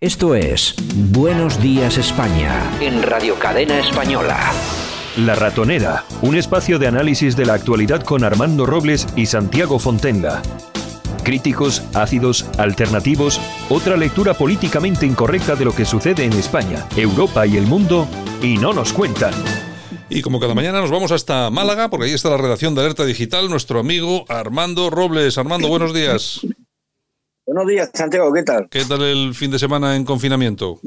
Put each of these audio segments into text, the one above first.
Esto es Buenos Días España en Radio Cadena Española. La Ratonera, un espacio de análisis de la actualidad con Armando Robles y Santiago Fontenga. Críticos, ácidos, alternativos, otra lectura políticamente incorrecta de lo que sucede en España, Europa y el mundo, y no nos cuentan. Y como cada mañana nos vamos hasta Málaga, porque ahí está la redacción de Alerta Digital, nuestro amigo Armando Robles. Armando, buenos días. Buenos días, Santiago, ¿qué tal? ¿Qué tal el fin de semana en confinamiento?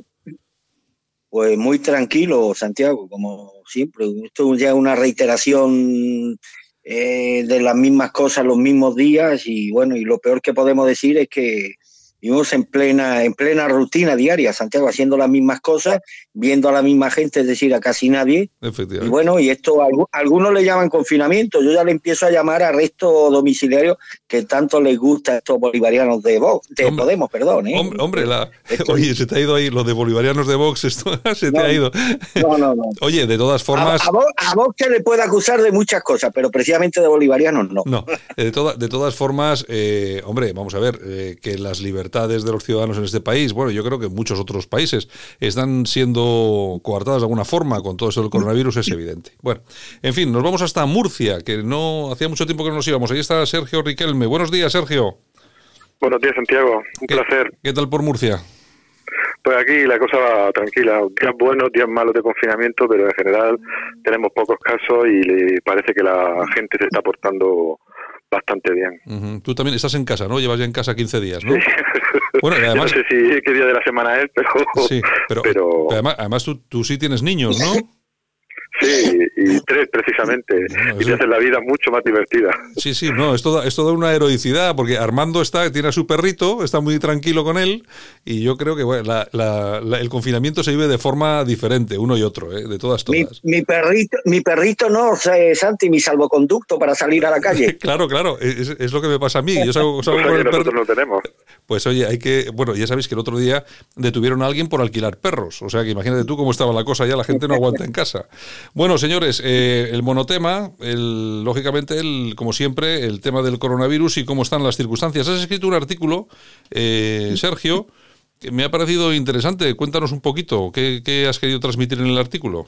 Pues muy tranquilo, Santiago, como siempre. Esto ya es una reiteración eh, de las mismas cosas los mismos días y bueno, y lo peor que podemos decir es que vivimos en plena, en plena rutina diaria, Santiago, haciendo las mismas cosas, viendo a la misma gente, es decir, a casi nadie. Y bueno, y esto algunos le llaman confinamiento, yo ya le empiezo a llamar arresto domiciliario, que tanto les gusta a estos bolivarianos de Vox, de Podemos, perdón. ¿eh? Hombre, la, oye, se te ha ido ahí lo de bolivarianos de Vox, esto se te ha ido. No, no, no. Oye, de todas formas... A, Vox, se le puede acusar de muchas cosas, pero precisamente de bolivarianos no. No, de, de todas formas, eh, hombre, vamos a ver, eh, que las libertades de los ciudadanos en este país, bueno, yo creo que muchos otros países están siendo coartadas de alguna forma con todo esto del coronavirus, es evidente. Bueno, en fin, nos vamos hasta Murcia, que no hacía mucho tiempo que no nos íbamos. Ahí está Sergio Riquelme. Buenos días, Sergio. Buenos días, Santiago. Un placer. ¿Qué tal por Murcia? Pues aquí la cosa va tranquila, días buenos, días malos de confinamiento, pero en general tenemos pocos casos y le parece que la gente se está portando bastante bien. Tú también estás en casa, ¿no? Llevas ya en casa 15 días, ¿no? Bueno, además... no sé si qué día de la semana es, pero... Sí, pero, además, además tú, tú sí tienes niños, ¿no? Sí, y tres precisamente. y te hace la vida mucho más divertida. Sí, sí, no, es toda, es toda una heroicidad, porque Armando está, tiene a su perrito, está muy tranquilo con él, y yo creo que bueno, el confinamiento se vive de forma diferente, uno y otro, ¿eh? de todas, todas. Mi, perrito, mi perrito no, Santi, mi salvoconducto para salir a la calle. claro, claro, es, lo que me pasa a mí. Yo salgo, salgo pues nosotros no tenemos. Pues oye, hay que, bueno, ya sabéis que el otro día detuvieron a alguien por alquilar perros, o sea que imagínate tú cómo estaba la cosa, ya la gente no aguanta en casa. Bueno, señores, eh, el monotema, el, lógicamente, el, como siempre, el tema del coronavirus y cómo están las circunstancias. Has escrito un artículo, eh, Sergio, que me ha parecido interesante. Cuéntanos un poquito, ¿qué, ¿qué has querido transmitir en el artículo?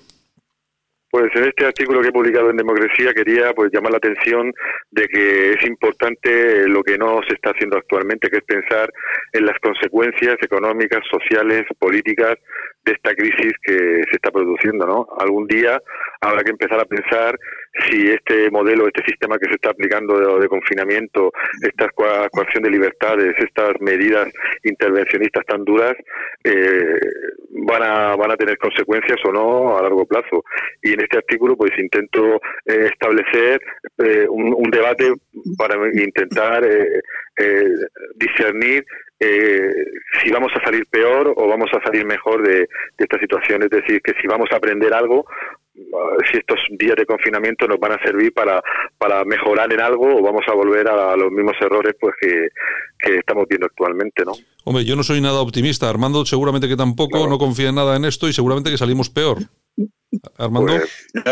Pues en este artículo que he publicado en Democracia quería pues llamar la atención de que es importante lo que no se está haciendo actualmente, que es pensar en las consecuencias económicas, sociales, políticas de esta crisis que se está produciendo, ¿no? Algún día habrá que empezar a pensar si este modelo, este sistema que se está aplicando de, confinamiento, esta coacción de libertades, estas medidas intervencionistas tan duras, eh, van a van a tener consecuencias o no a largo plazo. Y en este artículo, pues intento eh, establecer eh, un, debate para intentar discernir eh, si vamos a salir peor o vamos a salir mejor de, esta situación. Es decir, que si vamos a aprender algo, si estos días de confinamiento nos van a servir para, para mejorar en algo o vamos a volver a, los mismos errores pues que, estamos viendo actualmente, ¿no? Hombre, yo no soy nada optimista. Armando seguramente que tampoco, no confía en nada en esto y seguramente que salimos peor. Armando. Pues,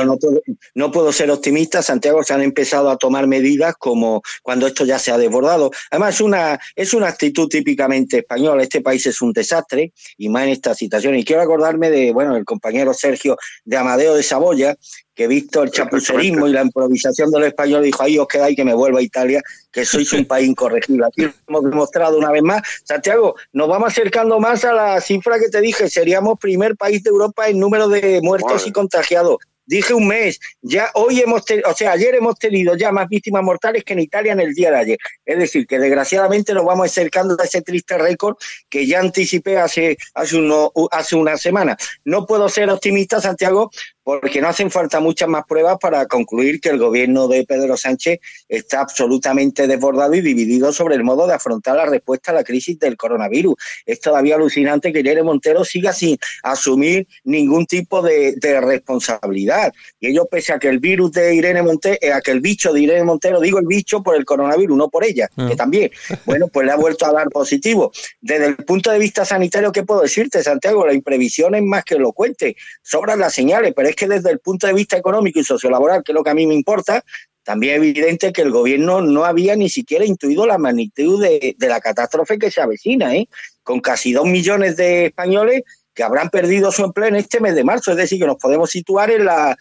no, puedo, ser optimista. Santiago se han empezado a tomar medidas como cuando esto ya se ha desbordado. Además, una, es una actitud típicamente española. Este país es un desastre y más en esta situación. Y quiero acordarme de, bueno, el compañero Sergio de Amadeo de Saboya, que visto el chapucerismo y la improvisación de los españoles, dijo, ahí os quedáis que me vuelva a Italia, que sois un país incorregible. Aquí lo hemos demostrado una vez más. Santiago, nos vamos acercando más a la cifra que te dije, seríamos primer país de Europa en número de muertos y contagiados dije un mes, ya hoy hemos tenido, o sea, ayer hemos tenido ya más víctimas mortales que en Italia en el día de ayer. Es decir, que desgraciadamente nos vamos acercando a ese triste récord que ya anticipé hace, hace, uno, hace una semana. No puedo ser optimista, Santiago, porque no hacen falta muchas más pruebas para concluir que el gobierno de Pedro Sánchez está absolutamente desbordado y dividido sobre el modo de afrontar la respuesta a la crisis del coronavirus. Es todavía alucinante que Irene Montero siga sin asumir ningún tipo de, responsabilidad. Y ello pese a que el virus de Irene Montero, eh, a que el bicho de Irene Montero, digo el bicho por el coronavirus, no por ella, que ah. también, bueno, pues le ha vuelto a dar positivo. Desde el punto de vista sanitario, ¿qué puedo decirte, Santiago? La imprevisión es más que elocuente. Sobran las señales, pero es que desde el punto de vista económico y sociolaboral, que es lo que a mí me importa, también es evidente que el gobierno no había ni siquiera intuido la magnitud de, la catástrofe que se avecina, ¿eh? con casi dos millones de españoles que habrán perdido su empleo en este mes de marzo. Es decir, que nos podemos situar en la,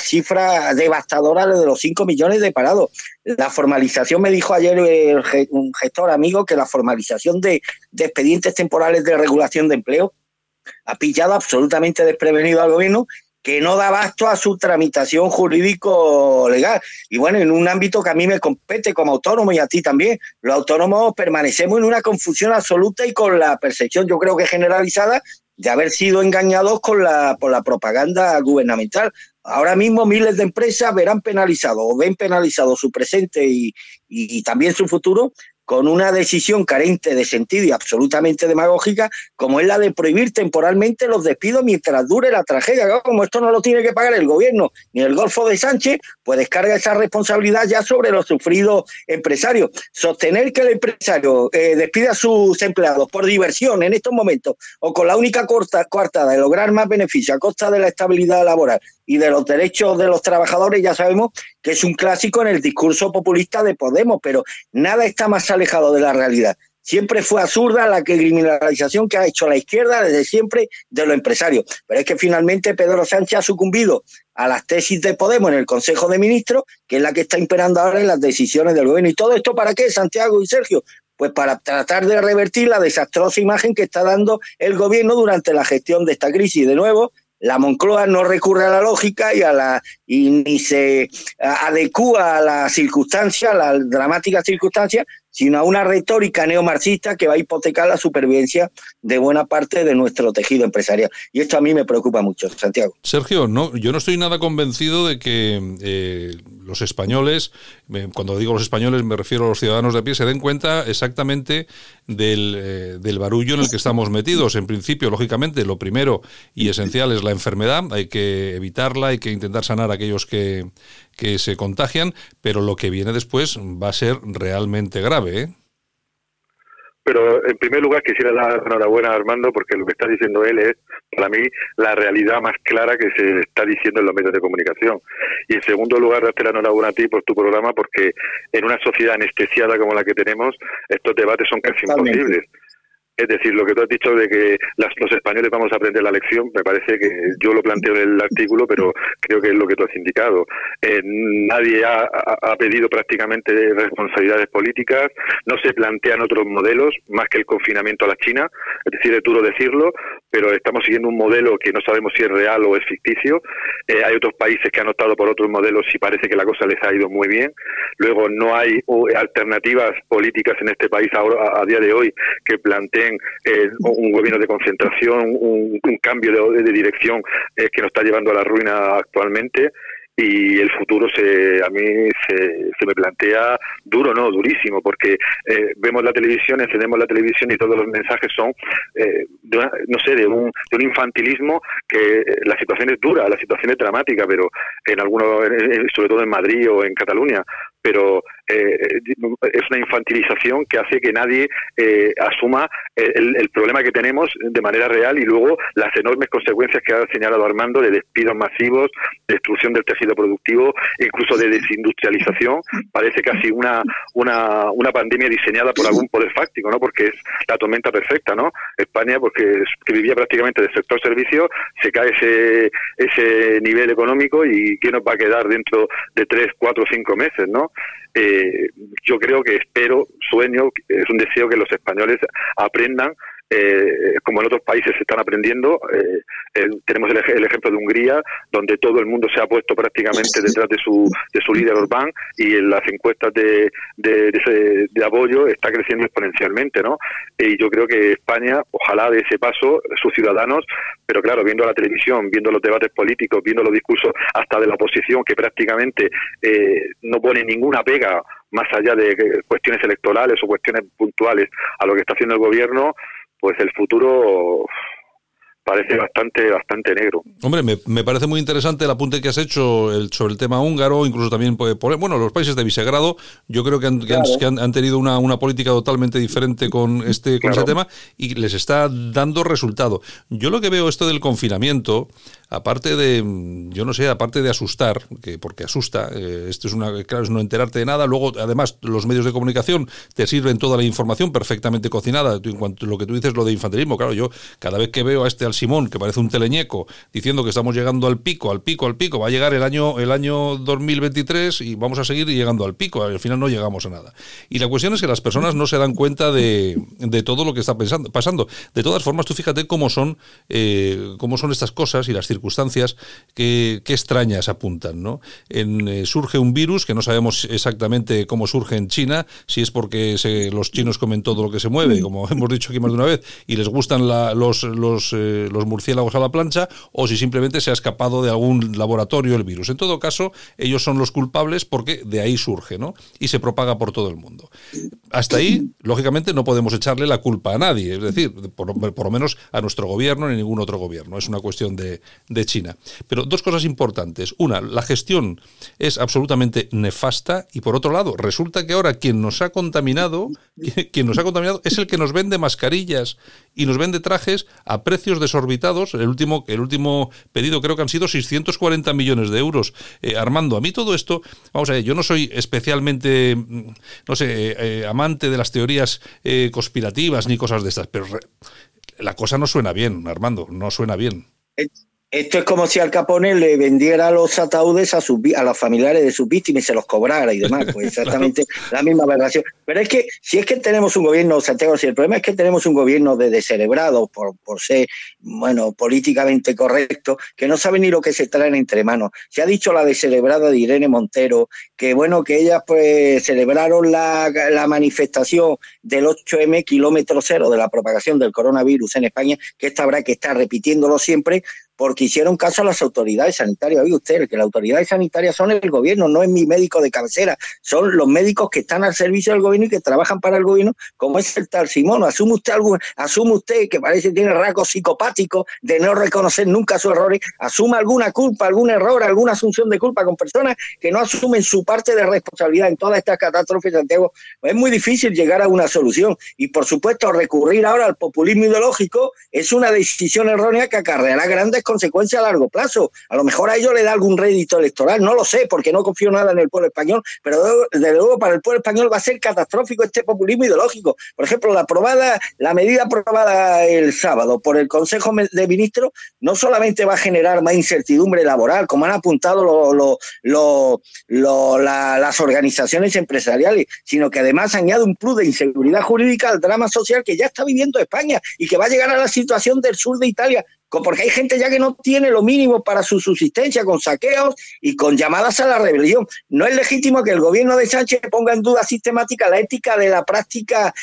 cifra devastadora de los 5 millones de parados. La formalización, me dijo ayer un gestor amigo, que la formalización de, de expedientes temporales de regulación de empleo ha pillado absolutamente desprevenido al gobierno que no da abasto a su tramitación jurídico-legal. Y bueno, en un ámbito que a mí me compete como autónomo y a ti también, los autónomos permanecemos en una confusión absoluta y con la percepción, yo creo que generalizada, de haber sido engañados con la, por la propaganda gubernamental. Ahora mismo miles de empresas verán penalizado o ven penalizado su presente y, y también su futuro con una decisión carente de sentido y absolutamente demagógica, como es la de prohibir temporalmente los despidos mientras dure la tragedia. Como esto no lo tiene que pagar el gobierno ni el Golfo de Sánchez, pues descarga esa responsabilidad ya sobre los sufridos empresarios. Sostener que el empresario eh, despida a sus empleados por diversión en estos momentos o con la única coartada de lograr más beneficio a costa de la estabilidad laboral y de los derechos de los trabajadores, ya sabemos que es un clásico en el discurso populista de Podemos, pero nada está más alejado de la realidad. Siempre fue absurda la criminalización que ha hecho la izquierda desde siempre de los empresarios. Pero es que finalmente Pedro Sánchez ha sucumbido a las tesis de Podemos en el Consejo de Ministros, que es la que está imperando ahora en las decisiones del gobierno. ¿Y todo esto para qué, Santiago y Sergio? Pues para tratar de revertir la desastrosa imagen que está dando el gobierno durante la gestión de esta crisis. De nuevo, la Moncloa no recurre a la lógica y a la y ni se adecúa a la circunstancia, a la dramática circunstancia, sino a una retórica neomarxista que va a hipotecar la supervivencia de buena parte de nuestro tejido empresarial. Y esto a mí me preocupa mucho, Santiago. Sergio, no, yo no estoy nada convencido de que eh, los españoles, cuando digo los españoles me refiero a los ciudadanos de pie, se den cuenta exactamente del, eh, del, barullo en el que estamos metidos. En principio, lógicamente, lo primero y esencial es la enfermedad, hay que evitarla, hay que intentar sanar a aquellos que, que se contagian, pero lo que viene después va a ser realmente grave. ¿eh? Pero en primer lugar quisiera dar enhorabuena a Armando porque lo que está diciendo él es, para mí, la realidad más clara que se está diciendo en los medios de comunicación. Y en segundo lugar, darte la enhorabuena a ti por tu programa porque en una sociedad anestesiada como la que tenemos, estos debates son casi imposibles. Es decir, lo que tú has dicho de que los españoles vamos a aprender la lección, me parece que yo lo planteo en el artículo, pero creo que es lo que tú has indicado. Eh, nadie ha, pedido prácticamente responsabilidades políticas, no se plantean otros modelos más que el confinamiento a la China, es decir, es duro decirlo, pero estamos siguiendo un modelo que no sabemos si es real o es ficticio. Eh, hay otros países que han optado por otros modelos y parece que la cosa les ha ido muy bien. Luego, no hay uh, alternativas políticas en este país ahora, a, día de hoy que planteen eh, un gobierno de concentración, un, cambio de, dirección eh, que nos está llevando a la ruina actualmente. Y el futuro se a mí se, se me plantea duro no durísimo porque eh, vemos la televisión encendemos la televisión y todos los mensajes son eh, no sé de un, de un infantilismo que eh, la situación es dura la situación es dramática pero en algunos sobre todo en Madrid o en Cataluña. Pero eh, es una infantilización que hace que nadie eh, asuma el, problema que tenemos de manera real y luego las enormes consecuencias que ha señalado Armando de despidos masivos, destrucción del tejido productivo, incluso de desindustrialización. Parece casi una, una, una pandemia diseñada por algún poder fáctico, ¿no? Porque es la tormenta perfecta, ¿no? España, porque que vivía prácticamente del sector servicio, se cae ese, ese nivel económico y ¿qué nos va a quedar dentro de tres, cuatro, cinco meses, ¿no? eh, yo creo que espero, sueño, es un deseo que los españoles aprendan eh, como en otros países se están aprendiendo. Eh, tenemos el, ejemplo de Hungría, donde todo el mundo se ha puesto prácticamente detrás de su, de su líder Orbán y en las encuestas de, de, apoyo está creciendo exponencialmente. ¿no? Y yo creo que España, ojalá de ese paso, sus ciudadanos, pero claro, viendo la televisión, viendo los debates políticos, viendo los discursos hasta de la oposición, que prácticamente eh, no pone ninguna pega más allá de cuestiones electorales o cuestiones puntuales a lo que está haciendo el gobierno, pues el futuro parece bastante bastante negro. Hombre, me, parece muy interesante el apunte que has hecho el, sobre el tema húngaro, incluso también por, bueno, los países de Visegrado, yo creo que han, que han, tenido una, una, política totalmente diferente con este con ese tema y les está dando resultado. Yo lo que veo esto del confinamiento, aparte de, yo no sé, aparte de asustar, que porque asusta, eh, esto es una, claro, es no enterarte de nada, luego además los medios de comunicación te sirven toda la información perfectamente cocinada, en cuanto lo que tú dices, lo de infantilismo, claro, yo cada vez que veo a este al Simón, que parece un teleñeco, diciendo que estamos llegando al pico, al pico, al pico, va a llegar el año, el año 2023 y vamos a seguir llegando al pico, al final no llegamos a nada. Y la cuestión es que las personas no se dan cuenta de, de todo lo que está pensando, pasando. De todas formas, tú fíjate cómo son, eh, cómo son estas cosas y las circunstancias que, extrañas apuntan, ¿no? En, eh, surge un virus que no sabemos exactamente cómo surge en China, si es porque los chinos comen todo lo que se mueve, como hemos dicho aquí más de una vez, y les gustan los, los, eh, los murciélagos a la plancha, o si simplemente se ha escapado de algún laboratorio el virus. En todo caso, ellos son los culpables porque de ahí surge, ¿no? Y se propaga por todo el mundo. Hasta ahí, lógicamente, no podemos echarle la culpa a nadie, es decir, por, lo menos a nuestro gobierno ni ningún otro gobierno. Es una cuestión de, de China. Pero dos cosas importantes. Una, la gestión es absolutamente nefasta y por otro lado, resulta que ahora quien nos ha contaminado, quien nos ha contaminado es el que nos vende mascarillas y nos vende trajes a precios desorbitados. El último, el último pedido creo que han sido 640 millones de euros. Eh, Armando, a mí todo esto, vamos a ver, yo no soy especialmente, mm, no sé, eh, eh, amante de las teorías conspirativas ni cosas de estas, pero la cosa no suena bien, Armando, no suena bien. Esto es como si Al Capone le vendiera los ataúdes a, sus, a los familiares de sus víctimas y se los cobrara y demás. Pues exactamente la misma aberración. Pero es que si es que tenemos un gobierno, Santiago, si el problema es que tenemos un gobierno de descerebrado por, por ser, bueno, políticamente correcto, que no sabe ni lo que se traen entre manos. Se ha dicho la descerebrada de Irene Montero, que bueno, que ellas pues celebraron la, la manifestación del 8M kilómetro cero de la propagación del coronavirus en España, que esta habrá que estar repitiéndolo siempre, porque hicieron caso a las autoridades sanitarias. Oye usted, que las autoridades sanitarias son el gobierno, no es mi médico de cabecera, son los médicos que están al servicio del gobierno y que trabajan para el gobierno, como es el tal Simón. Asume usted algún, asume usted que parece que tiene rasgos psicopáticos de no reconocer nunca sus errores, asuma alguna culpa, algún error, alguna asunción de culpa con personas que no asumen su parte de responsabilidad en toda esta catástrofe, Santiago. Es muy difícil llegar a una solución y, por supuesto, recurrir ahora al populismo ideológico es una decisión errónea que acarreará grandes consecuencias a largo plazo. A lo mejor a ellos le da algún rédito electoral, no lo sé, porque no confío nada en el pueblo español, pero desde luego para el pueblo español va a ser catastrófico este populismo ideológico. Por ejemplo, la aprobada, la medida aprobada el sábado por el Consejo de Ministros no solamente va a generar más incertidumbre laboral, como han apuntado las organizaciones empresariales, sino que además añade un plus de inseguridad jurídica al drama social que ya está viviendo España y que va a llegar a la situación del sur de Italia porque hay gente ya que no tiene lo mínimo para su subsistencia con saqueos y con llamadas a la rebelión. No es legítimo que el gobierno de Sánchez ponga en duda sistemática la ética de la práctica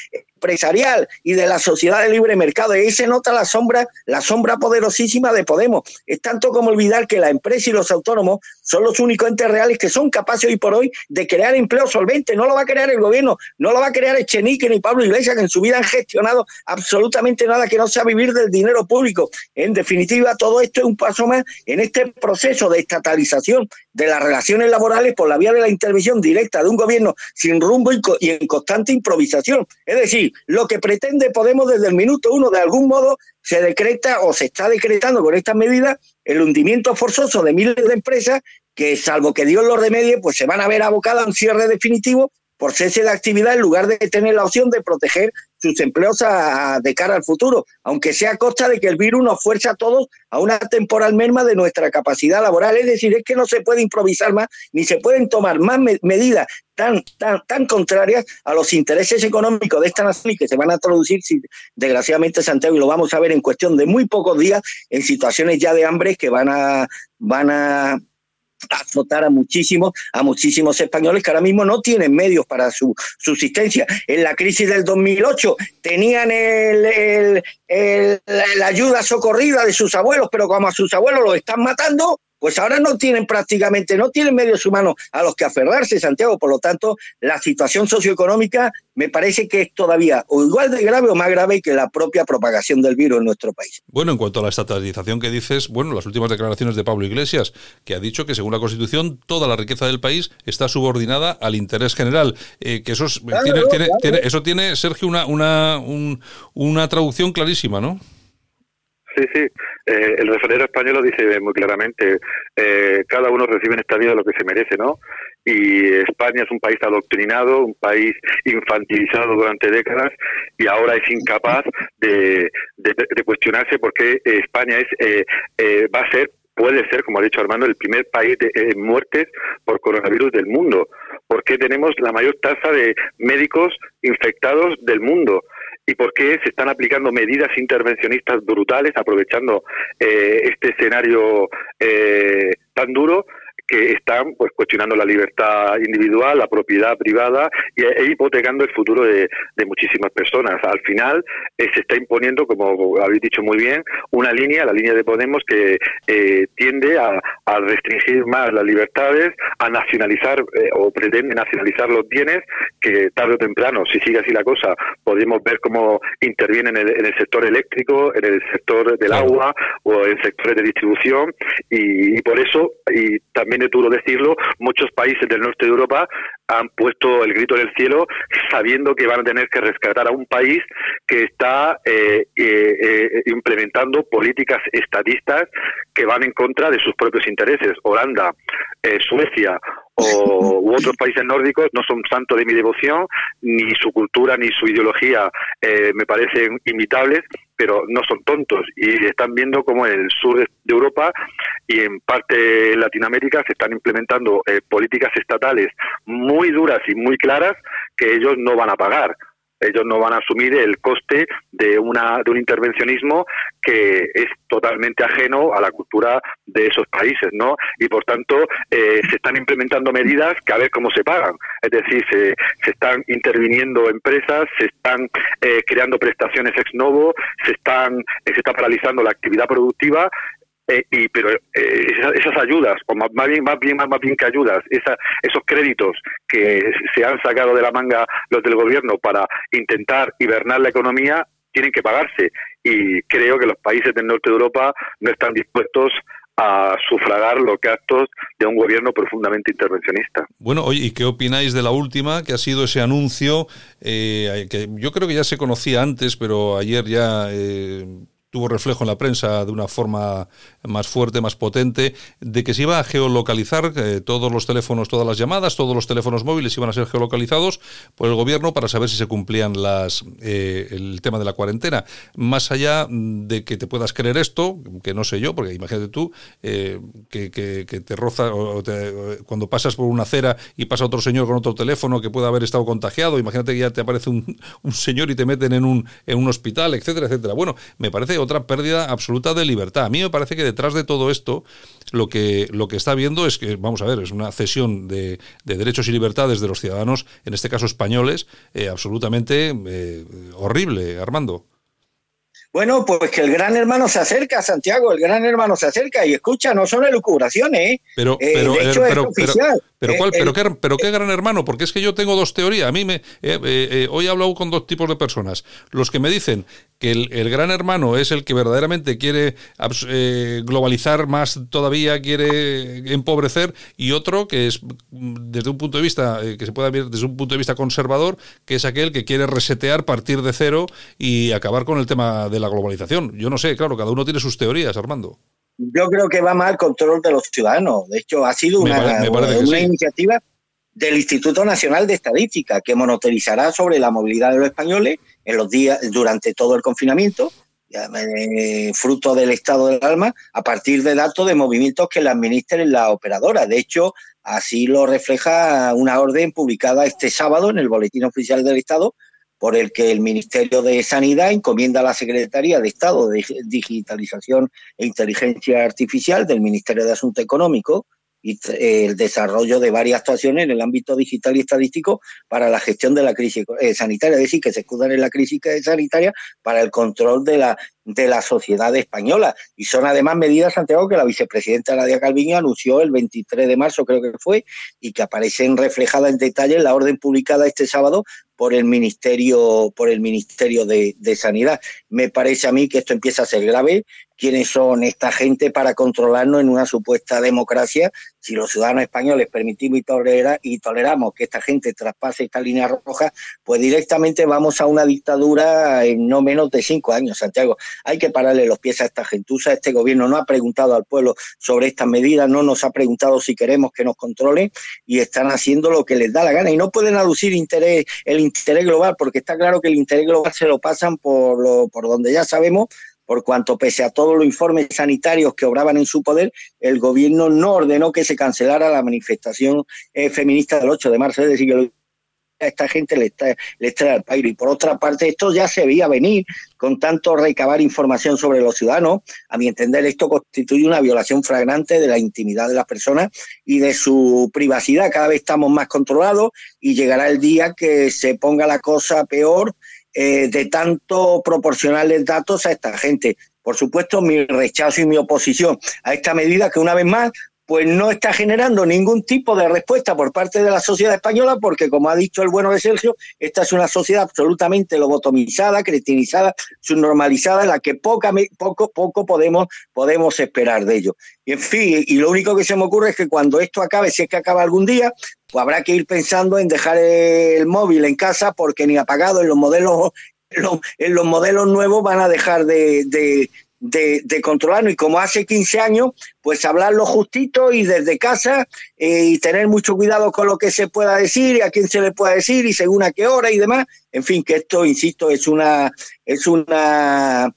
empresarial y de la sociedad de libre mercado. Y ahí se nota la sombra, la sombra poderosísima de Podemos. Es tanto como olvidar que la empresa y los autónomos son los únicos entes reales que son capaces hoy por hoy de crear empleo solvente. No lo va a crear el gobierno, no lo va a crear Echenique ni Pablo Iglesias, que en su vida han gestionado absolutamente nada que no sea vivir del dinero público. En definitiva, todo esto es un paso más en este proceso de estatalización de las relaciones laborales por la vía de la intervención directa de un gobierno sin rumbo y en constante improvisación. Es decir, lo que pretende Podemos desde el minuto uno, de algún modo, se decreta o se está decretando con estas medidas el hundimiento forzoso de miles de empresas que, salvo que Dios los remedie, pues se van a ver abocadas a un cierre definitivo por cese de actividad en lugar de tener la opción de proteger sus empleos de cara al futuro, aunque sea a costa de que el virus nos fuerza a todos a una temporal merma de nuestra capacidad laboral. Es decir, es que no se puede improvisar más, ni se pueden tomar más medidas tan, tan, tan contrarias a los intereses económicos de esta nación y que se van a traducir, desgraciadamente, Santiago, y lo vamos a ver en cuestión de muy pocos días, en situaciones ya de hambre que van a, van a azotar a muchísimos, a muchísimos españoles que ahora mismo no tienen medios para su subsistencia. En la crisis del 2008 tenían el, la ayuda socorrida de sus abuelos, pero como a sus abuelos los están matando, pues ahora no tienen prácticamente, no tienen medios humanos a los que aferrarse, Santiago. Por lo tanto, la situación socioeconómica me parece que es todavía o igual de grave o más grave que la propia propagación del virus en nuestro país. Bueno, en cuanto a la estatalización que dices, bueno, las últimas declaraciones de Pablo Iglesias, que ha dicho que según la Constitución toda la riqueza del país está subordinada al interés general. Eh, que eso, tiene, eso tiene, Sergio, una, una, una traducción clarísima, ¿no? Sí, sí. Eh, el refranero español lo dice muy claramente. Eh, cada uno recibe en esta vida lo que se merece, ¿no? Y España es un país adoctrinado, un país infantilizado durante décadas y ahora es incapaz de, de, cuestionarse por qué España es eh, va a ser puede ser, como ha dicho Armando, el primer país de muertes por coronavirus del mundo, porque tenemos la mayor tasa de médicos infectados del mundo y por qué se están aplicando medidas intervencionistas brutales aprovechando eh, este escenario eh, tan duro que están pues cuestionando la libertad individual, la propiedad privada y, e hipotecando el futuro de, muchísimas personas. Al final eh, se está imponiendo, como habéis dicho muy bien, una línea, la línea de Podemos, que eh, tiende a, restringir más las libertades, a nacionalizar eh, o pretende nacionalizar los bienes, que tarde o temprano, si sigue así la cosa, podemos ver cómo intervienen en el, sector eléctrico, en el sector del agua o en sectores de distribución y, y por eso, y también duro decirlo, muchos países del norte de Europa han puesto el grito en el cielo sabiendo que van a tener que rescatar a un país que está eh, eh, eh, implementando políticas estatistas que van en contra de sus propios intereses. Holanda, Suecia o, u otros países nórdicos no son santos de mi devoción, ni su cultura ni su ideología me parecen imitables, pero no son tontos y están viendo cómo en el sur de Europa y en parte de Latinoamérica se están implementando políticas estatales muy duras y muy claras que ellos no van a pagar. Ellos no van a asumir el coste de, una, de un intervencionismo que es totalmente ajeno a la cultura de esos países, ¿no? Y por tanto eh, se están implementando medidas que a ver cómo se pagan. Es decir, se, se están interviniendo empresas, se están eh, creando prestaciones ex novo, se están se está paralizando la actividad productiva eh, y pero eh, esas, ayudas o más, bien más bien más, bien que ayudas esos créditos que se han sacado de la manga los del gobierno para intentar hibernar la economía tienen que pagarse y creo que los países del norte de Europa no están dispuestos a sufragar los gastos de un gobierno profundamente intervencionista. Bueno, oye, ¿y qué opináis de la última, que ha sido ese anuncio, eh, que yo creo que ya se conocía antes, pero ayer ya tuvo reflejo en la prensa de una forma más fuerte, más potente, de que se iba a geolocalizar eh, todos los teléfonos, todas las llamadas, todos los teléfonos móviles iban a ser geolocalizados por el gobierno para saber si se cumplían las eh, el tema de la cuarentena. Más allá de que te puedas creer esto, que no sé yo, porque imagínate tú eh, que, te roza cuando pasas por una acera y pasa otro señor con otro teléfono que puede haber estado contagiado, imagínate que ya te aparece un, un señor y te meten en un, en un hospital, etcétera, etcétera. Bueno, me parece otra pérdida absoluta de libertad. A mí me parece que detrás de todo esto lo que, lo que está viendo es que, vamos a ver, es una cesión de, derechos y libertades de los ciudadanos, en este caso españoles, eh, absolutamente eh, horrible, Armando. Bueno, pues que el gran hermano se acerca, Santiago, el gran hermano se acerca y escucha, no son elucubraciones, ¿eh? Pero, eh, pero, eh, pero, pero, ¿cuál, pero, qué, pero qué gran hermano, porque es que yo tengo dos teorías. A mí me, hoy he hablado con dos tipos de personas. Los que me dicen que el, gran hermano es el que verdaderamente quiere globalizar más todavía, quiere empobrecer, y otro que es desde un punto de vista, que se puede ver desde un punto de vista conservador, que es aquel que quiere resetear, partir de cero y acabar con el tema de la globalización. Yo no sé, claro, cada uno tiene sus teorías, Armando. Yo creo que va mal el control de los ciudadanos. De hecho, ha sido una, iniciativa del Instituto Nacional de Estadística que monitorizará sobre la movilidad de los españoles en los días durante todo el confinamiento, eh, fruto del estado del alma, a partir de datos de movimientos que la administren la operadora. De hecho, así lo refleja una orden publicada este sábado en el Boletín Oficial del Estado por el que el Ministerio de Sanidad encomienda a la Secretaría de Estado de Digitalización e Inteligencia Artificial del Ministerio de Asuntos Económicos y el desarrollo de varias actuaciones en el ámbito digital y estadístico para la gestión de la crisis eh, sanitaria, es decir, que se escudan en la crisis sanitaria para el control de la de la sociedad española. Y son además medidas, Santiago, que la vicepresidenta Nadia Calviño anunció el 23 de marzo, creo que fue, y que aparecen reflejadas en detalle en la orden publicada este sábado por el Ministerio, por el Ministerio de, de Sanidad. Me parece a mí que esto empieza a ser grave quiénes son esta gente para controlarnos en una supuesta democracia. Si los ciudadanos españoles permitimos y, y toleramos que esta gente traspase esta línea roja, pues directamente vamos a una dictadura en no menos de cinco años, Santiago. Hay que pararle los pies a esta gentuza. Este gobierno no ha preguntado al pueblo sobre estas medidas, no nos ha preguntado si queremos que nos controlen y están haciendo lo que les da la gana. Y no pueden aducir interés, el interés global, porque está claro que el interés global se lo pasan por, lo, por donde ya sabemos por cuanto pese a todos los informes sanitarios que obraban en su poder, el gobierno no ordenó que se cancelara la manifestación eh, feminista del 8 de marzo, es decir, que a esta gente le, está, le trae al país. Y por otra parte, esto ya se veía venir con tanto recabar información sobre los ciudadanos. A mi entender, esto constituye una violación flagrante de la intimidad de las personas y de su privacidad. Cada vez estamos más controlados y llegará el día que se ponga la cosa peor eh, de tanto proporcionarles datos a esta gente. Por supuesto, mi rechazo y mi oposición a esta medida que una vez más pues no está generando ningún tipo de respuesta por parte de la sociedad española, porque como ha dicho el bueno de Sergio, esta es una sociedad absolutamente lobotomizada, cretinizada, subnormalizada, en la que poca, poco, poco podemos, podemos esperar de ello. Y en fin, y lo único que se me ocurre es que cuando esto acabe, si es que acaba algún día, pues habrá que ir pensando en dejar el móvil en casa, porque ni apagado en los modelos en los modelos nuevos van a dejar de, de, de, controlarlo y como hace 15 años, pues hablarlo justito y desde casa eh, y tener mucho cuidado con lo que se pueda decir y a quién se le pueda decir y según a qué hora y demás. En fin, que esto, insisto, es una, es una,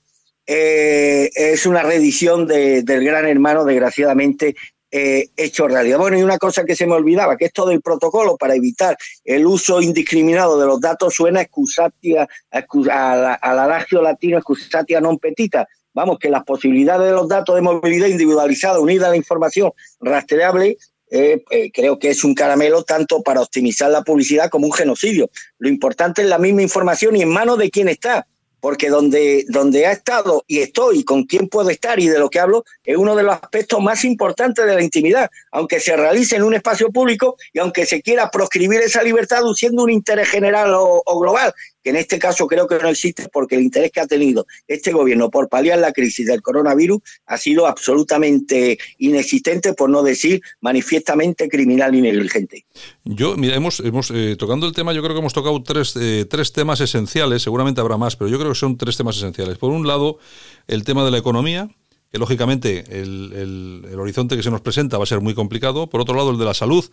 eh, es una reedición del gran hermano, desgraciadamente, eh, hecho realidad. Bueno, y una cosa que se me olvidaba, que esto del protocolo para evitar el uso indiscriminado de los datos suena excusatia, al adagio latino excusatia non petita, vamos, que las posibilidades de los datos de movilidad individualizada unida a la información rastreable eh, eh, creo que es un caramelo tanto para optimizar la publicidad como un genocidio. Lo importante es la misma información y en manos de quién está, porque donde, donde ha estado y estoy, con quién puedo estar y de lo que hablo, es uno de los aspectos más importantes de la intimidad, aunque se realice en un espacio público y aunque se quiera proscribir esa libertad aduciendo un interés general o global, que en este caso creo que no existe porque el interés que ha tenido este gobierno por paliar la crisis del coronavirus ha sido absolutamente inexistente, por no decir manifiestamente criminal y negligente. Yo, mira, hemos, hemos eh, tocando el tema, yo creo que hemos tocado tres, eh, tres temas esenciales, seguramente habrá más, pero yo creo que son tres temas esenciales. Por un lado, el tema de la economía, que lógicamente el, horizonte que se nos presenta va a ser muy complicado. Por otro lado, el de la salud,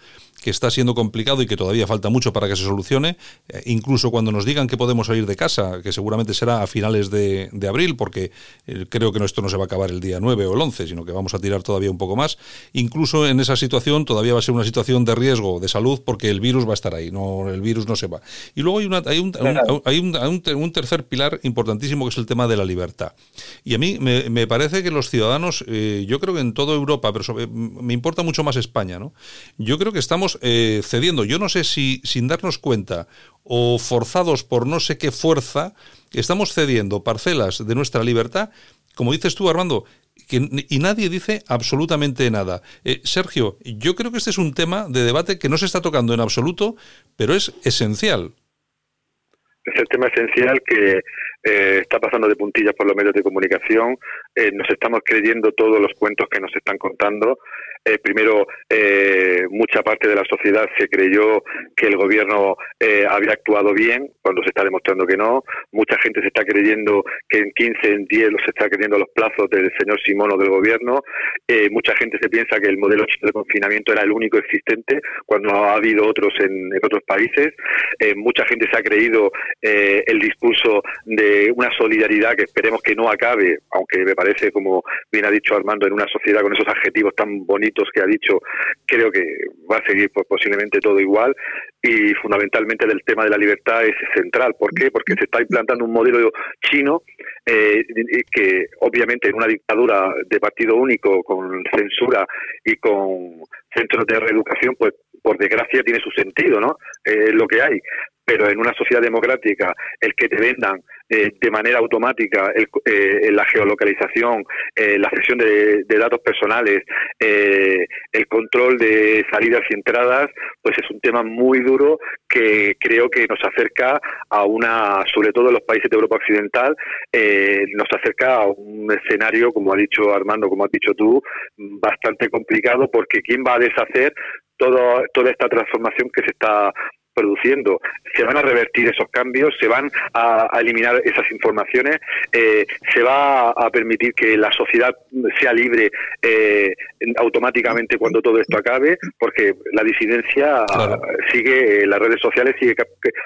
que está siendo complicado y que todavía falta mucho para que se solucione. Eh, incluso cuando nos digan que podemos salir de casa, que seguramente será a finales de, abril, porque eh, creo que esto no se va a acabar el día 9 o el 11, sino que vamos a tirar todavía un poco más. Incluso en esa situación todavía va a ser una situación de riesgo de salud porque el virus va a estar ahí, no el virus no se va. Y luego hay, una, hay, un, hay un, tercer pilar importantísimo que es el tema de la libertad. Y a mí me, me parece que los ciudadanos, eh, yo creo que en toda Europa, pero me importa mucho más España, ¿no? Yo creo que estamos eh, cediendo. Yo no sé si sin darnos cuenta o forzados por no sé qué fuerza, estamos cediendo parcelas de nuestra libertad, como dices tú, Armando, que, y nadie dice absolutamente nada. Eh, Sergio, yo creo que este es un tema de debate que no se está tocando en absoluto, pero es esencial. Es el tema esencial que eh, está pasando de puntillas por los medios de comunicación, eh, nos estamos creyendo todos los cuentos que nos están contando eh, primero, eh, mucha parte de la sociedad se creyó que el gobierno eh, había actuado bien, cuando se está demostrando que no. Mucha gente se está creyendo que en 15, en 10 se está creyendo los plazos del señor Simón o del gobierno. mucha gente se piensa que el modelo de confinamiento era el único existente, cuando ha habido otros en, otros países. mucha gente se ha creído el discurso de una solidaridad que esperemos que no acabe, aunque me parece, como bien ha dicho Armando, en una sociedad con esos adjetivos tan bonitos que ha dicho, creo que va a seguir pues, posiblemente todo igual y fundamentalmente del tema de la libertad es central. ¿Por qué? Porque se está implantando un modelo chino eh, que obviamente en una dictadura de partido único con censura y con centros de reeducación, pues por desgracia tiene su sentido, ¿no? Es lo que hay pero en una sociedad democrática el que te vendan eh, de manera automática eh, la geolocalización, eh, la cesión de, datos personales, el control de salidas y entradas, pues es un tema muy duro que creo que nos acerca a una, sobre todo en los países de Europa Occidental, nos acerca a un escenario, como ha dicho Armando, como has dicho tú, bastante complicado porque ¿quién va a deshacer toda esta transformación que se está produciendo. Se van a revertir esos cambios, se van a, eliminar esas informaciones, eh, se va a permitir que la sociedad sea libre eh, automáticamente cuando todo esto acabe, porque la disidencia sigue, las redes sociales sigue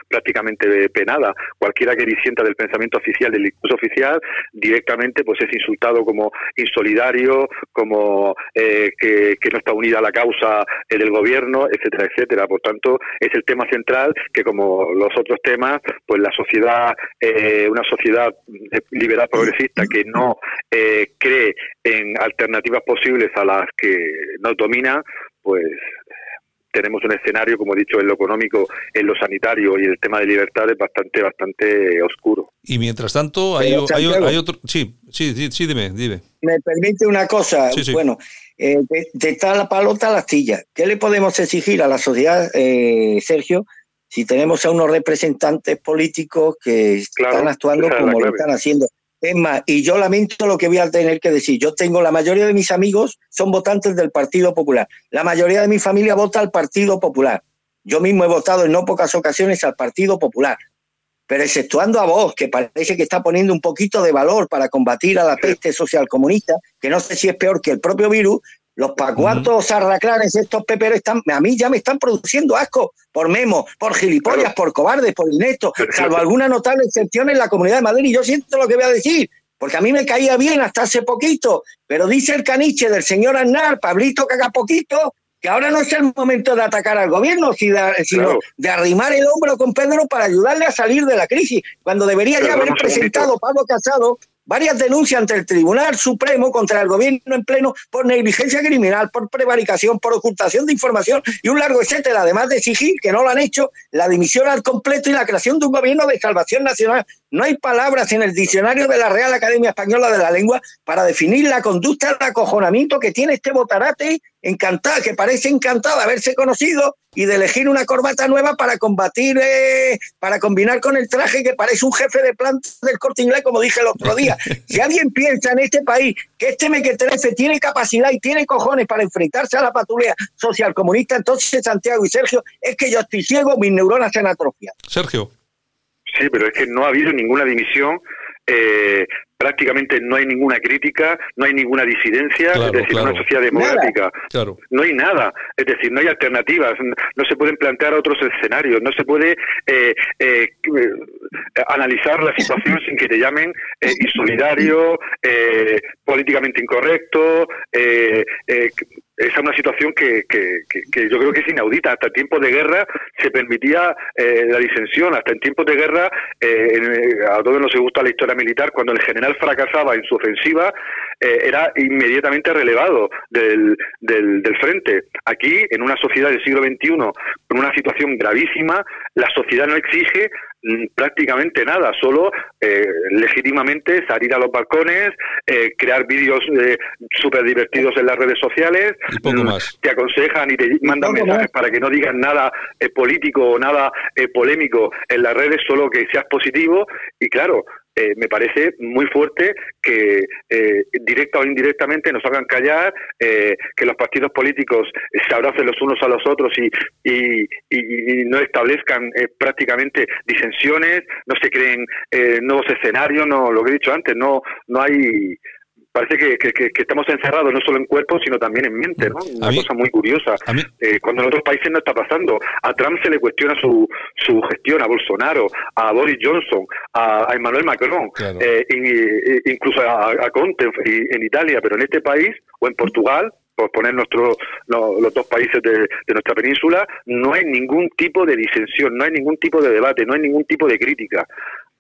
prácticamente penada. Cualquiera que disienta del pensamiento oficial, del discurso oficial, directamente pues es insultado como insolidario, como eh, que, que, no está unida a la causa del gobierno, etcétera, etcétera. Por tanto, es el tema central que como los otros temas, pues la sociedad, eh, una sociedad liberal progresista que no eh, cree en alternativas posibles a las que nos domina, pues tenemos un escenario, como he dicho, en lo económico, en lo sanitario y el tema de libertades bastante, bastante oscuro. Y mientras tanto, hay, hay, otro. Sí, sí, sí, dime, dime. Me permite una cosa. Bueno, eh, de, está la palota a la astilla. ¿Qué le podemos exigir a la sociedad, eh, Sergio, si tenemos a unos representantes políticos que están actuando como lo están haciendo? Es más, y yo lamento lo que voy a tener que decir. Yo tengo la mayoría de mis amigos son votantes del Partido Popular. La mayoría de mi familia vota al Partido Popular. Yo mismo he votado en no pocas ocasiones al Partido Popular. Pero exceptuando a vos, que parece que está poniendo un poquito de valor para combatir a la peste social comunista, que no sé si es peor que el propio virus, los pacuatos sarraclanes, estos peperos, están, a mí ya me están produciendo asco por memo, por gilipollas, por cobardes, por ineptos, salvo alguna notable excepción en la Comunidad de Madrid. Y yo siento lo que voy a decir, porque a mí me caía bien hasta hace poquito, pero dice el caniche del señor Aznar, Pablito caga poquito, que ahora no es el momento de atacar al gobierno, sino de arrimar el hombro con Pedro para ayudarle a salir de la crisis, cuando debería ya haber presentado Pablo Casado varias denuncias ante el Tribunal Supremo contra el gobierno en pleno por negligencia criminal, por prevaricación, por ocultación de información y un largo etcétera, además de exigir que no lo han hecho la dimisión al completo y la creación de un gobierno de salvación nacional. No hay palabras en el diccionario de la Real Academia Española de la Lengua para definir la conducta de acojonamiento que tiene este botarate encantada, que parece encantado de haberse conocido y de elegir una corbata nueva para combatir, eh, para combinar con el traje que parece un jefe de planta del corte inglés, como dije el otro día. Si alguien piensa en este país que este mequetrefe tiene capacidad y tiene cojones para enfrentarse a la patrulla social comunista, entonces Santiago y Sergio, es que yo estoy ciego, mis neuronas se han atrofiado. Sergio. Sí, pero es que no ha habido ninguna dimisión eh, prácticamente no hay ninguna crítica, no hay ninguna disidencia, es decir, una sociedad democrática. No hay nada, es decir, no hay alternativas, no se pueden plantear otros escenarios, no se puede eh, eh, analizar la situación sin que te llamen eh, insolidario, eh, políticamente incorrecto, esa es una situación que, que, yo creo que es inaudita. Hasta en tiempos de guerra se permitía la disensión. Hasta en tiempos de guerra, a todos nos gusta la historia militar, cuando el general fracasaba en su ofensiva, eh, era inmediatamente relevado del, del, frente. Aquí, en una sociedad del siglo XXI, con una situación gravísima, la sociedad no exige prácticamente nada, solo eh, legítimamente salir a los balcones, eh, crear vídeos eh, súper divertidos en las redes sociales, mm, te aconsejan y te mandan mensajes para que no digas nada político o nada polémico en las redes, solo que seas positivo. Y claro, eh, me parece muy fuerte que eh, directa o indirectamente nos hagan callar, eh, que los partidos políticos se abracen los unos a los otros y, y, no establezcan prácticamente disensiones, no se creen nuevos escenarios, no lo que he dicho antes, no no hay parece que, que, estamos encerrados no solo en cuerpo, sino también en mente, ¿no? Una cosa muy curiosa. Eh, cuando en otros países no está pasando. A Trump se le cuestiona su, su gestión, a Bolsonaro, a Boris Johnson, a, Emmanuel Macron, eh, incluso a, Conte en Italia, pero en este país o en Portugal por poner nuestro, los dos países de, nuestra península, no hay ningún tipo de disensión, no hay ningún tipo de debate, no hay ningún tipo de crítica.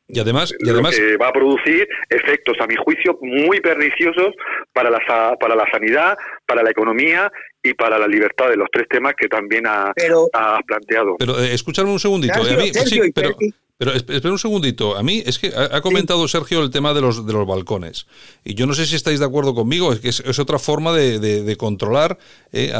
Y además, y además que va a producir efectos, a mi juicio, muy perniciosos para la, para la sanidad, para la economía y para la libertad de los tres temas que también ha, planteado. Pero eh, escúchame un segundito. a mí, sí, pero, pero espera un segundito. A mí es que ha, comentado Sergio el tema de los, de los balcones. Y yo no sé si estáis de acuerdo conmigo, es que es, otra forma de, controlar, eh,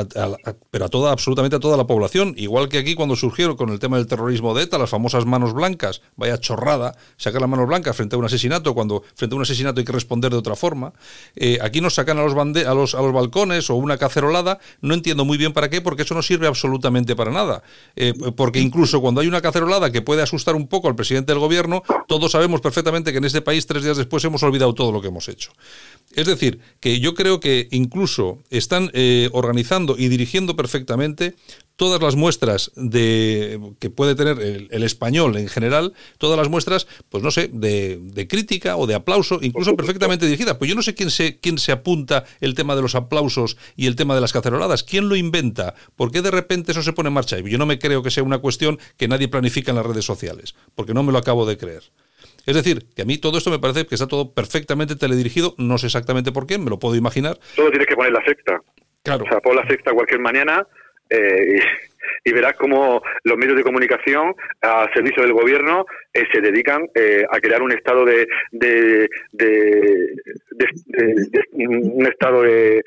pero a toda, absolutamente a toda la población. Igual que aquí cuando surgieron con el tema del terrorismo de ETA, las famosas manos blancas, vaya chorrada, sacar las manos blancas frente a un asesinato, cuando frente a un asesinato hay que responder de otra forma. Eh, aquí nos sacan a los, a, los, a los balcones o una cacerolada. No entiendo muy bien para qué, porque eso no sirve absolutamente para nada. Eh, porque incluso cuando hay una cacerolada que puede asustar un poco, al presidente del gobierno, todos sabemos perfectamente que en este país tres días después hemos olvidado todo lo que hemos hecho. Es decir, que yo creo que incluso están eh, organizando y dirigiendo perfectamente todas las muestras de que puede tener el, español en general, todas las muestras, pues no sé, de, crítica o de aplauso, incluso perfectamente dirigida. Pues yo no sé quién se, quién se apunta el tema de los aplausos y el tema de las caceroladas, quién lo inventa, por qué de repente eso se pone en marcha. Y yo no me creo que sea una cuestión que nadie planifica en las redes sociales, porque no me lo acabo de creer. Es decir, que a mí todo esto me parece que está todo perfectamente teledirigido, no sé exactamente por qué, me lo puedo imaginar. Todo tienes que poner la sexta. Claro. O sea, pon la sexta cualquier mañana eh, y, verás cómo los medios de comunicación a servicio del gobierno eh, se dedican eh, a crear un estado de, de, un estado de,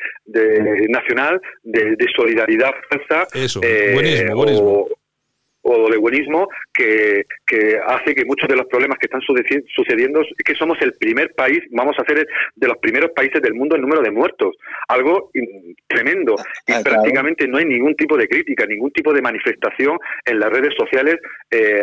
nacional de, solidaridad falsa Eso, buenísimo, buenismo o de buenismo que, que, hace que muchos de los problemas que están sucediendo es que somos el primer país, vamos a ser de los primeros países del mundo en número de muertos. Algo tremendo. Y ah, prácticamente no hay ningún tipo de crítica, ningún tipo de manifestación en las redes sociales. Eh,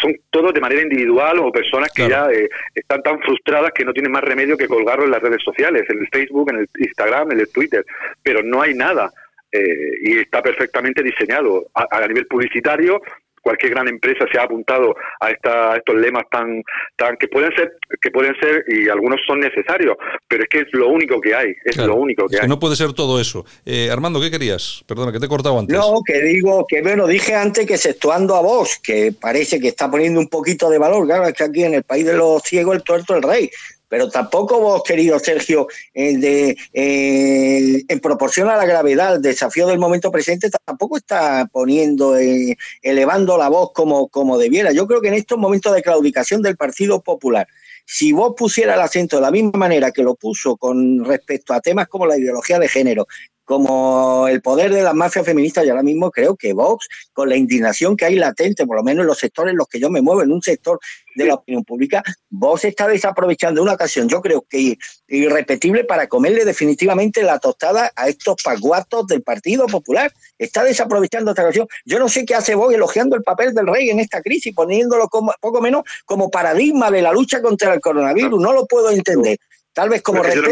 son todos de manera individual o personas que ya eh, están tan frustradas que no tienen más remedio que colgarlo en las redes sociales, en el Facebook, en el Instagram, en el Twitter, pero no hay nada. Eh, y está perfectamente diseñado. A, nivel publicitario cualquier gran empresa se ha apuntado a, esta, estos lemas tan tan que pueden ser que pueden ser y algunos son necesarios pero es que es lo único que hay es lo único que hay. no puede ser todo eso. Eh, Armando qué querías perdona que te he cortado antes. No que digo que bueno dije antes que exceptuando a vos que parece que está poniendo un poquito de valor claro es que aquí en el país de los ciegos el tuerto el rey pero tampoco vos, querido Sergio, eh, en proporción a la gravedad, el desafío del momento presente, tampoco está poniendo, eh, elevando la voz como, como debiera. Yo creo que en estos momentos de claudicación del Partido Popular, si vos pusiera el acento de la misma manera que lo puso con respecto a temas como la ideología de género, como el poder de las mafias feministas, y ahora mismo creo que Vox, con la indignación que hay latente, por lo menos en los sectores en los que yo me muevo, en un sector de la opinión pública, Vox está desaprovechando una ocasión, yo creo que irrepetible, para comerle definitivamente la tostada a estos paguatos del Partido Popular. Está desaprovechando esta ocasión. Yo no sé qué hace Vox elogiando el papel del rey en esta crisis, poniéndolo como, poco menos como paradigma de la lucha contra el coronavirus. No lo puedo entender. Tal vez como respeto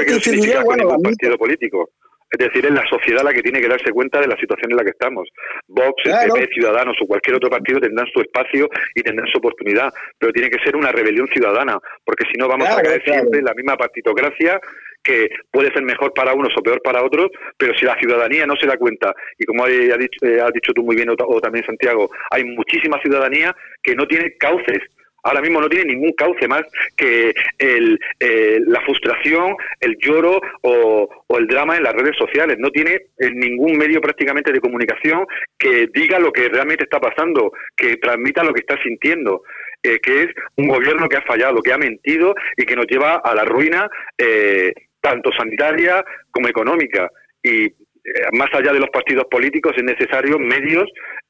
bueno, partido político. Es decir, es la sociedad la que tiene que darse cuenta de la situación en la que estamos. Vox, PP, Ciudadanos o cualquier otro partido tendrán su espacio y tendrán su oportunidad, pero tiene que ser una rebelión ciudadana, porque si no vamos a caer siempre en la misma partitocracia que puede ser mejor para unos o peor para otros, pero si la ciudadanía no se da cuenta, y como has dicho, eh, has dicho tú muy bien o también Santiago, hay muchísima ciudadanía que no tiene cauces ahora mismo no tiene ningún cauce más que el, la frustración, el lloro o, el drama en las redes sociales. No tiene eh, ningún medio prácticamente de comunicación que diga lo que realmente está pasando, que transmita lo que está sintiendo. Eh, que es un gobierno que ha fallado, que ha mentido y que nos lleva a la ruina eh, tanto sanitaria como económica. Y más allá de los partidos políticos es necesario medios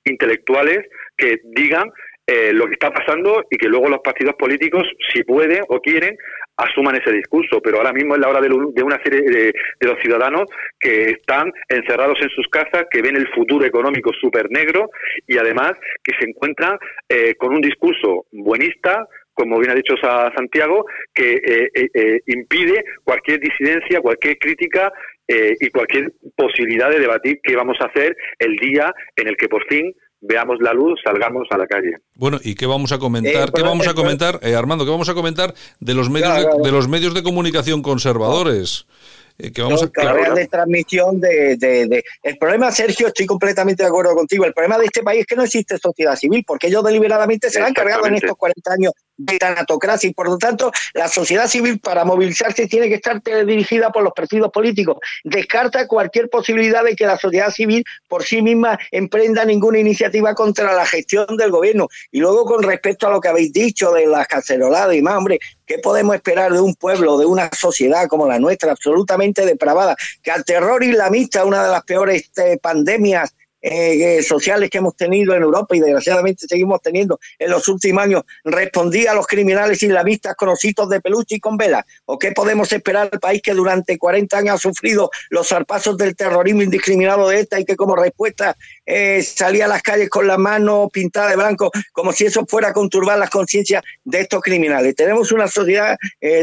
intelectuales que digan eh, lo que está pasando y que luego los partidos políticos, si pueden o quieren, asuman ese discurso. Pero ahora mismo es la hora de, una serie de, los ciudadanos que están encerrados en sus casas, que ven el futuro económico súper negro y además que se encuentran eh, con un discurso buenista, como bien ha dicho Santiago, que eh, impide cualquier disidencia, cualquier crítica y cualquier posibilidad de debatir qué vamos a hacer el día en el que por fin veamos la luz, salgamos a la calle. Bueno, ¿y qué vamos a comentar? Eh, ¿Qué vamos a comentar, eh, Armando? ¿Qué vamos a comentar de los medios de, los medios de comunicación conservadores? eh, que vamos a... Claro, de transmisión de, de, El problema, Sergio, estoy completamente de acuerdo contigo, el problema de este país es que no existe sociedad civil, porque ellos deliberadamente se han cargado en estos 40 años de tanatocracia y por lo tanto la sociedad civil para movilizarse tiene que estar dirigida por los partidos políticos. Descarta cualquier posibilidad de que la sociedad civil por sí misma emprenda ninguna iniciativa contra la gestión del gobierno. Y luego con respecto a lo que habéis dicho de las caceroladas y más, hombre, ¿qué podemos esperar de un pueblo, de una sociedad como la nuestra, absolutamente depravada, que al terror islamista, una de las peores este, pandemias eh, eh, sociales que hemos tenido en Europa y desgraciadamente seguimos teniendo en los últimos años, respondía a los criminales islamistas con ositos de peluche y con velas? ¿O qué podemos esperar del país que durante 40 años ha sufrido los zarpazos del terrorismo indiscriminado de esta y que como respuesta eh, salía a las calles con la mano pintada de blanco, como si eso fuera a conturbar las conciencias de estos criminales? Tenemos una sociedad,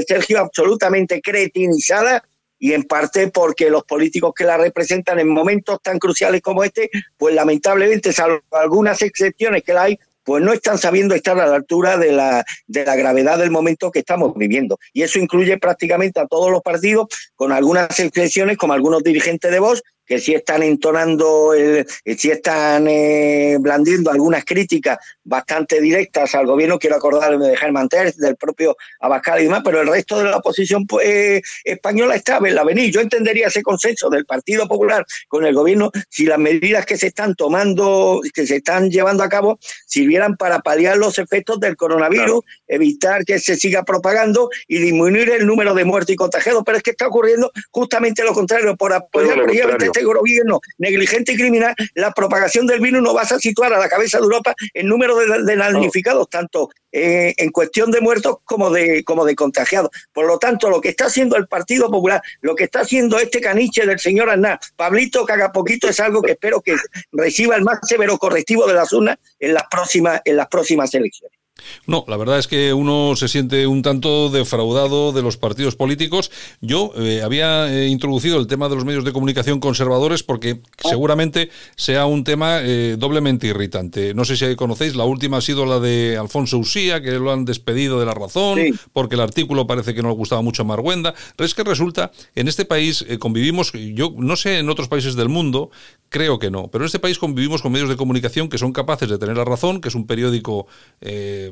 Sergio, absolutamente cretinizada y en parte porque los políticos que la representan en momentos tan cruciales como este, pues lamentablemente, salvo algunas excepciones que hay, pues no están sabiendo estar a la altura de la, de la gravedad del momento que estamos viviendo. Y eso incluye prácticamente a todos los partidos, con algunas excepciones, como algunos dirigentes de Vox, que sí están entonando, el, sí están eh, blandiendo algunas críticas bastante directas al gobierno. Quiero acordarme de Germán Terz, del propio Abascal y demás, pero el resto de la oposición pues, eh, española está en la avenida. Yo entendería ese consenso del Partido Popular con el gobierno si las medidas que se están tomando, que se están llevando a cabo, sirvieran para paliar los efectos del coronavirus, evitar que se siga propagando y disminuir el número de muertos y contagiados. Pero es que está ocurriendo justamente lo contrario, por apoyar este gobierno negligente y criminal, la propagación del virus no vas a situar a la cabeza de Europa en número de, de damnificados, tanto eh, en cuestión de muertos como de, como de contagiados. Por lo tanto, lo que está haciendo el Partido Popular, lo que está haciendo este caniche del señor Aznar, Pablito Cagapoquito, es algo que espero que reciba el más severo correctivo de las urnas en las próximas, en las próximas elecciones. No, la verdad es que uno se siente un tanto defraudado de los partidos políticos. Yo eh, había eh, introducido el tema de los medios de comunicación conservadores porque seguramente sea un tema eh, doblemente irritante. No sé si conocéis, la última ha sido la de Alfonso Usía, que lo han despedido de la razón porque el artículo parece que no le gustaba mucho a Marguenda. Pero es que resulta, en este país convivimos, yo no sé en otros países del mundo, Creo que no. Pero en este país convivimos con medios de comunicación que son capaces de tener la razón, que es un periódico eh,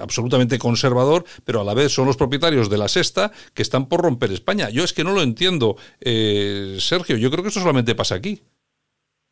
absolutamente conservador, pero a la vez son los propietarios de la sexta que están por romper España. Yo es que no lo entiendo, eh, Sergio. Yo creo que esto solamente pasa aquí.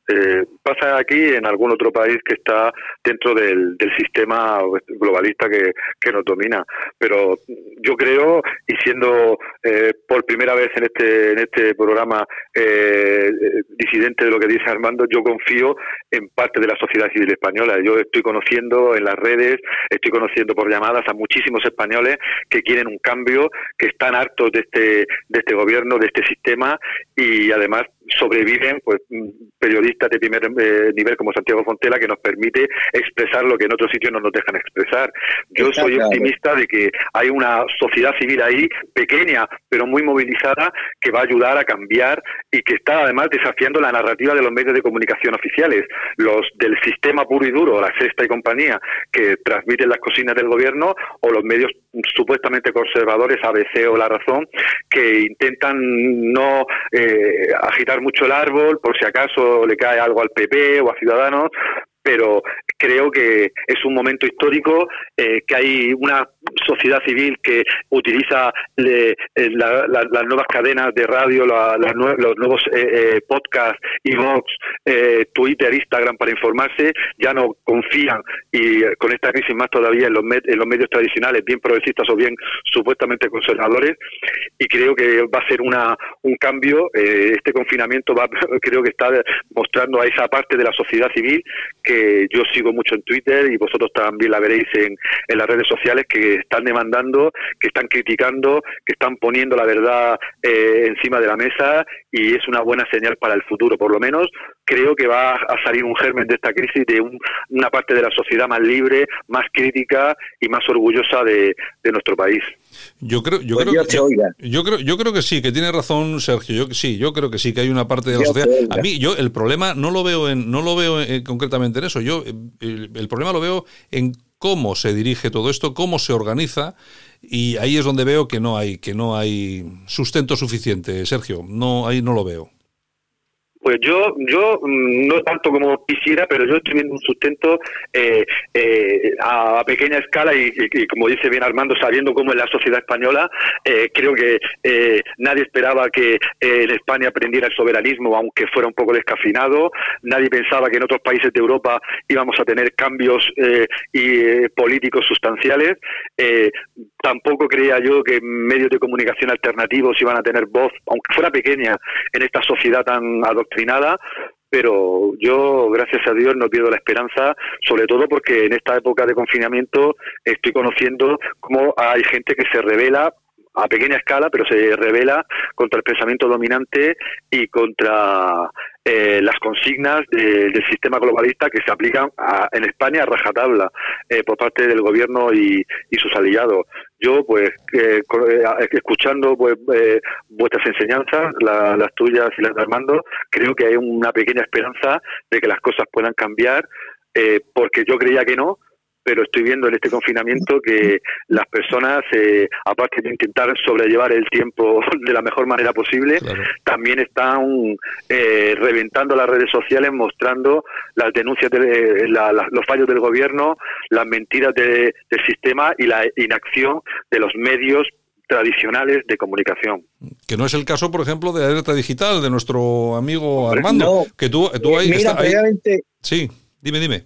Eh, pasa aquí en algún otro país que está dentro del, sistema globalista que, nos domina. Pero yo creo, y siendo eh, por primera vez en este, en este programa eh, disidente de lo que dice Armando, yo confío en parte de la sociedad civil española. Yo estoy conociendo en las redes, estoy conociendo por llamadas a muchísimos españoles que quieren un cambio, que están hartos de este, de este gobierno, de este sistema y además sobreviven pues periodistas de primer eh, nivel como Santiago Fontela que nos permite expresar lo que en otros sitios no nos dejan expresar. Yo soy optimista de que hay una sociedad civil ahí pequeña pero muy movilizada que va a ayudar a cambiar y que está además desafiando la narrativa de los medios de comunicación oficiales, los del sistema puro y duro, la sexta y compañía que transmiten las cocinas del gobierno o los medios supuestamente conservadores ABC o La Razón que intentan no eh, agitar mucho el árbol por si acaso le cae algo al PP o a Ciudadanos, pero creo que es un momento histórico, eh, que hay una sociedad civil que utiliza eh, las nuevas cadenas de radio, los nuevos eh, podcasts, y eh, Twitter, Instagram para informarse, ya no confían y con esta crisis más todavía en los, en los medios tradicionales, bien progresistas o bien supuestamente conservadores, y creo que va a ser una, un cambio. este confinamiento va, creo que está mostrando a esa parte de la sociedad civil que yo sigo mucho en Twitter y vosotros también la veréis en, en las redes sociales que están demandando, que están criticando, que están poniendo la verdad eh, encima de la mesa y es una buena señal para el futuro. Por lo menos creo que va a salir un germen de esta crisis de una parte de la sociedad más libre, más crítica y más orgullosa de, nuestro país. Yo creo, yo, pues creo, yo, creo, yo creo que sí, que tiene razón Sergio. Yo sí, yo creo que sí, que hay una parte de la sociedad. A mí, yo el problema no lo veo en, no lo veo concretamente en eso. Yo el, el problema lo veo en cómo se dirige todo esto, cómo se organiza, y ahí es donde veo que no hay, que no hay sustento suficiente, Sergio. No, ahí no lo veo. Pues yo, yo mm, no tanto como quisiera, pero yo estoy viendo un sustento eh, eh, a pequeña escala y, como dice bien Armando, sabiendo cómo es la sociedad española, eh, creo que nadie esperaba que en España aprendiera el soberanismo, aunque fuera un poco descafinado. Nadie pensaba que en otros países de Europa íbamos a tener cambios y, políticos sustanciales. tampoco creía yo que medios de comunicación alternativos iban a tener voz, aunque fuera pequeña, en esta sociedad tan pero yo, gracias a Dios, no pierdo la esperanza, sobre todo porque en esta época de confinamiento estoy conociendo cómo hay gente que se revela a pequeña escala, pero se revela contra el pensamiento dominante y contra eh, las consignas del sistema globalista que se aplican en España a rajatabla eh, por parte del gobierno y, sus aliados. Yo, pues, eh, escuchando pues, vuestras enseñanzas, las tuyas y las de Armando, creo que hay una pequeña esperanza de que las cosas puedan cambiar, porque yo creía que no, pero estoy viendo en este confinamiento que las personas, eh, aparte de intentar sobrellevar el tiempo de la mejor manera posible, también están eh, reventando las redes sociales, mostrando las denuncias, de, los fallos del gobierno, las mentiras del sistema y la inacción de los medios tradicionales de comunicación. Que no es el caso, por ejemplo, de Alerta Digital, de nuestro amigo Armando, que tú, tú ahí, mira, Sí, dime, dime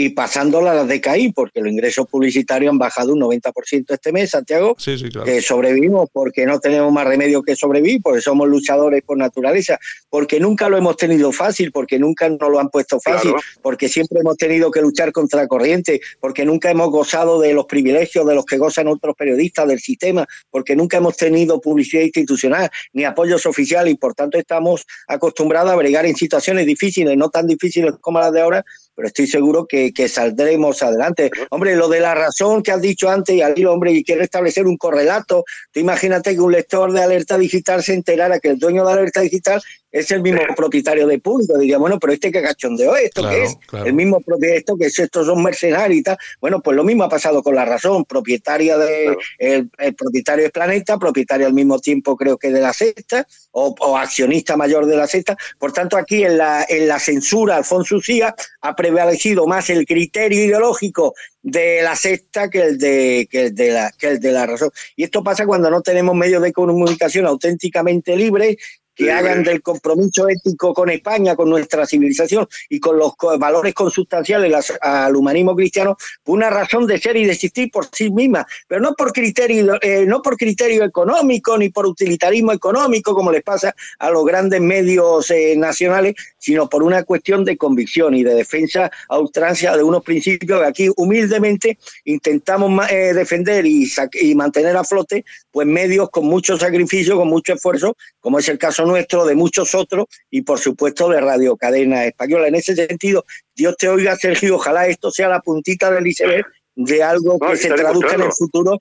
y pasándola a las de CAI, porque los ingresos publicitarios han bajado un 90% este mes, Santiago, sí, sí, claro. que sobrevivimos porque no tenemos más remedio que sobrevivir, porque somos luchadores por naturaleza, porque nunca lo hemos tenido fácil, porque nunca nos lo han puesto fácil, porque siempre hemos tenido que luchar contra la corriente, porque nunca hemos gozado de los privilegios de los que gozan otros periodistas del sistema, porque nunca hemos tenido publicidad institucional ni apoyos oficiales y por tanto estamos acostumbrados a bregar en situaciones difíciles, no tan difíciles como las de ahora, pero estoy seguro que, saldremos adelante. Hombre, lo de la razón que has dicho antes, y al hombre, y quiere establecer un correlato, tú imagínate que un lector de alerta digital se enterara que el dueño de alerta digital es el mismo propietario de público. Diría, bueno, pero este que cachondeo, ¿esto que es? El mismo propietario, que es, estos son mercenarios y tal. Bueno, pues lo mismo ha pasado con la razón. Propietaria de, el, propietario de Planeta, propietario al mismo tiempo, creo que de la sexta, o, accionista mayor de la sexta. Por tanto, aquí en la, en la censura, Alfonso Ucía ha prevalecido más el criterio ideológico de la sexta que el de, que el de la, que el de la razón. Y esto pasa cuando no tenemos medios de comunicación auténticamente libres que hagan del compromiso ético con España, con nuestra civilización y con los valores consustanciales al humanismo cristiano, una razón de ser y de existir por sí misma, pero no por criterio, eh, no por criterio económico ni por utilitarismo económico, como les pasa a los grandes medios eh, nacionales, sino por una cuestión de convicción y de defensa a ultrancia de unos principios que aquí humildemente intentamos eh, defender y, y mantener a flote, pues medios con mucho sacrificio, con mucho esfuerzo, como es el caso nuestro, de muchos otros y por supuesto de Radio Cadena Española. En ese sentido, Dios te oiga, Sergio, ojalá esto sea la puntita del iceberg de algo que se traduzca en el futuro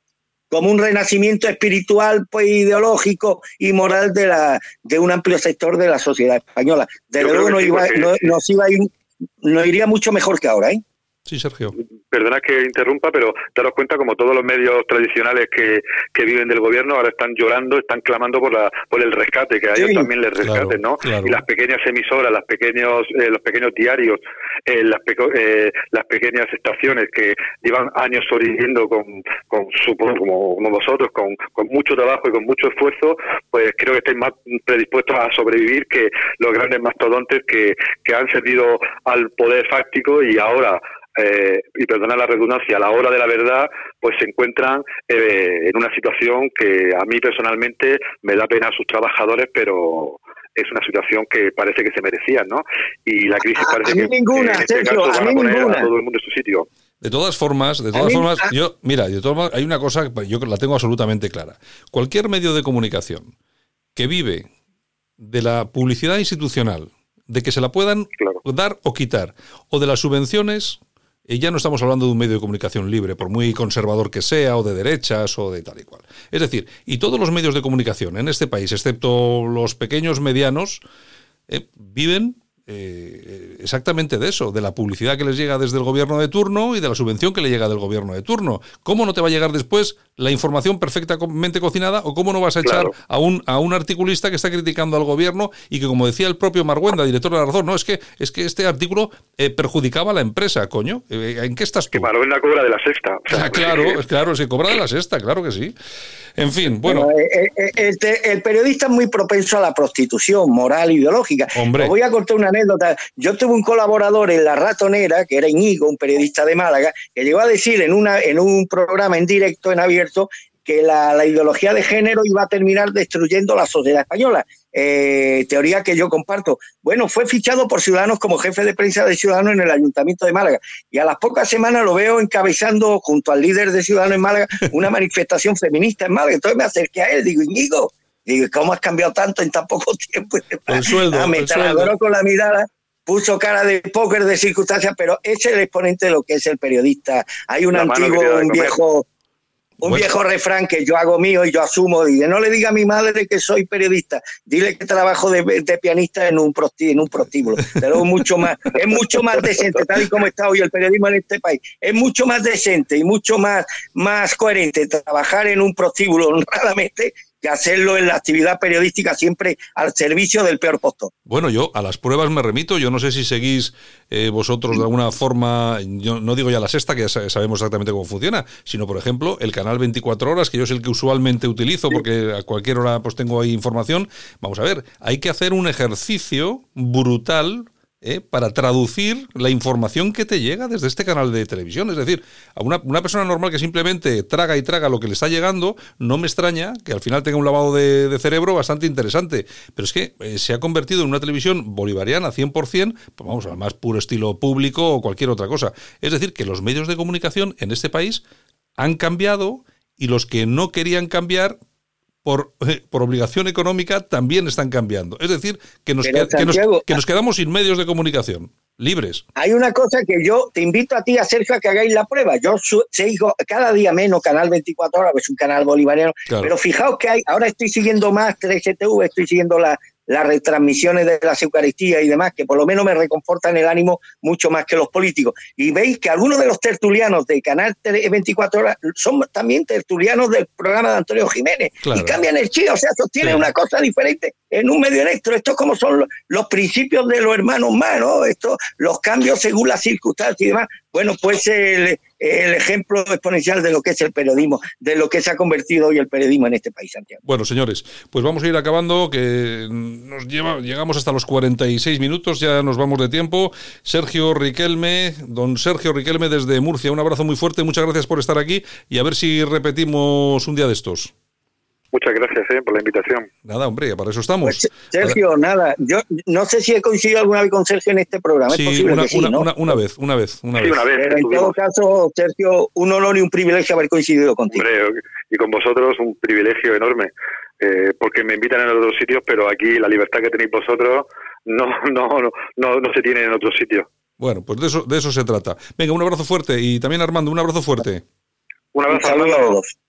como un renacimiento espiritual, pues ideológico y moral de la de un amplio sector de la sociedad española. De luego no, iba, no, nos iba a ir, no iría mucho mejor que ahora, ¿eh? Sí, Sergio. Perdona que interrumpa, pero daros cuenta como todos los medios tradicionales que, que viven del gobierno ahora están llorando, están clamando por la por el rescate, que a ellos también les rescaten, ¿no? Y las pequeñas emisoras, las pequeños eh, los pequeños diarios, eh, las, eh, las pequeñas estaciones que llevan años sobreviviendo con, con como, como vosotros, con, con mucho trabajo y con mucho esfuerzo, pues creo que estáis más predispuestos a sobrevivir que los grandes mastodontes que, que han servido al poder fáctico y ahora eh, y perdona la redundancia, a la hora de la verdad, pues se encuentran eh, en una situación que a mí personalmente me da pena a sus trabajadores, pero es una situación que parece que se merecían, ¿no? Y la crisis parece que, ninguna, en este caso van a, poner a todo el mundo en su sitio. De todas formas, de todas formas, yo, mira, de todas hay una cosa que yo la tengo absolutamente clara. Cualquier medio de comunicación que vive de la publicidad institucional, de que se la puedan dar o quitar, o de las subvenciones, y ya no estamos hablando de un medio de comunicación libre, por muy conservador que sea, o de derechas, o de tal y cual. Es decir, y todos los medios de comunicación en este país, excepto los pequeños medianos, eh, viven eh, exactamente de eso, de la publicidad que les llega desde el gobierno de turno y de la subvención que le llega del gobierno de turno. ¿Cómo no te va a llegar después la información perfectamente cocinada o cómo no vas a echar a, un, a un articulista que está criticando al gobierno y que, como decía el propio Marguenda, director de la razón, no, es que, es que este artículo eh, perjudicaba a la empresa, coño. Eh, ¿En qué estás tú? Que Marguenda cobra de la sexta. Ah, claro, claro, se cobra de la sexta, claro que sí. En fin, bueno. el, periodista es muy propenso a la prostitución moral, ideológica. Hombre. voy a contar una Yo tuve un colaborador en La Ratonera, que era Iñigo, un periodista de Málaga, que llegó a decir en, una, en un programa en directo, en abierto, que la, ideología de género iba a terminar destruyendo la sociedad española. Eh, teoría que yo comparto. Bueno, fue fichado por Ciudadanos como jefe de prensa de Ciudadanos en el Ayuntamiento de Málaga y a las pocas semanas lo veo encabezando junto al líder de Ciudadanos en Málaga una manifestación feminista en Málaga. Entonces me acerqué a él, digo, Íñigo, digo, ¿cómo has cambiado tanto en tan poco tiempo? El sueldo, ah, me el con la mirada puso cara de póker de circunstancias, pero es el exponente de lo que es el periodista. Hay un antiguo, un viejo, un viejo refrán que yo hago mío y yo asumo, dice, no le diga a mi madre que soy periodista, dile que trabajo de, pianista en un, en un prostíbulo, pero es mucho más, es mucho más decente, tal y como está hoy el periodismo en este país, es mucho más decente y mucho más, más coherente trabajar en un prostíbulo honradamente hacerlo en la actividad periodística siempre al servicio del peor postor. Bueno, yo a las pruebas me remito. Yo no sé si seguís eh, vosotros de alguna forma, yo no digo ya la sexta, que ya sabemos exactamente cómo funciona, sino por ejemplo el canal 24 horas, que yo es el que usualmente utilizo porque a cualquier hora pues tengo ahí información. Vamos a ver, hay que hacer un ejercicio brutal ¿eh? para traducir la información que te llega desde este canal de televisión. Es decir, a una, persona normal que simplemente traga y traga lo que le está llegando, no me extraña que al final tenga un lavado de, cerebro bastante interesante. Pero es que eh, se ha convertido en una televisión bolivariana 100%, pues vamos, al más puro estilo público o cualquier otra cosa. Es decir, que los medios de comunicación en este país han cambiado y los que no querían cambiar por, eh, por, obligación económica también están cambiando. Es decir, que nos, que, nos, quedamos sin medios de comunicación, libres. Hay una cosa que yo te invito a ti, a Sergio, a que hagáis la prueba. Yo sigo cada día menos Canal 24 Horas, que es un canal bolivariano, pero fijaos que hay, ahora estoy siguiendo más 3GTV, estoy siguiendo la, las retransmisiones de las Eucaristías y demás, que por lo menos me reconfortan el ánimo mucho más que los políticos. Y veis que algunos de los tertulianos de Canal 24 Horas son también tertulianos del programa de Antonio Jiménez y cambian el chile, o sea, sostienen una cosa diferente en un medio electro. Esto es como son los, principios de los hermanos más, ¿no? Esto, los cambios según las circunstancias y demás. Bueno, pues el, el ejemplo exponencial de lo que es el periodismo, de lo que se ha convertido hoy el periodismo en este país, Santiago. Bueno, señores, pues vamos a ir acabando, que nos llegamos hasta los 46 minutos, ya nos vamos de tiempo. Sergio Riquelme, don Sergio Riquelme desde Murcia, un abrazo muy fuerte, muchas gracias por estar aquí y a ver si repetimos un día de estos. Muchas gracias eh, por la invitación. Nada, hombre, para eso estamos. Pues, Sergio, nada, yo no sé si he coincidido alguna vez con Sergio en este programa. Sí, ¿Es una, sí, una, una, vez, una vez, una vez. Pero en todo caso, Sergio, un honor y un privilegio haber coincidido contigo. Hombre, y con vosotros un privilegio enorme, eh, porque me invitan en otros sitios, pero aquí la libertad que tenéis vosotros no, no, no, no, se tiene en otros sitios. Bueno, pues de eso, de eso se trata. Venga, un abrazo fuerte y también Armando, un abrazo fuerte. Un abrazo. a todos.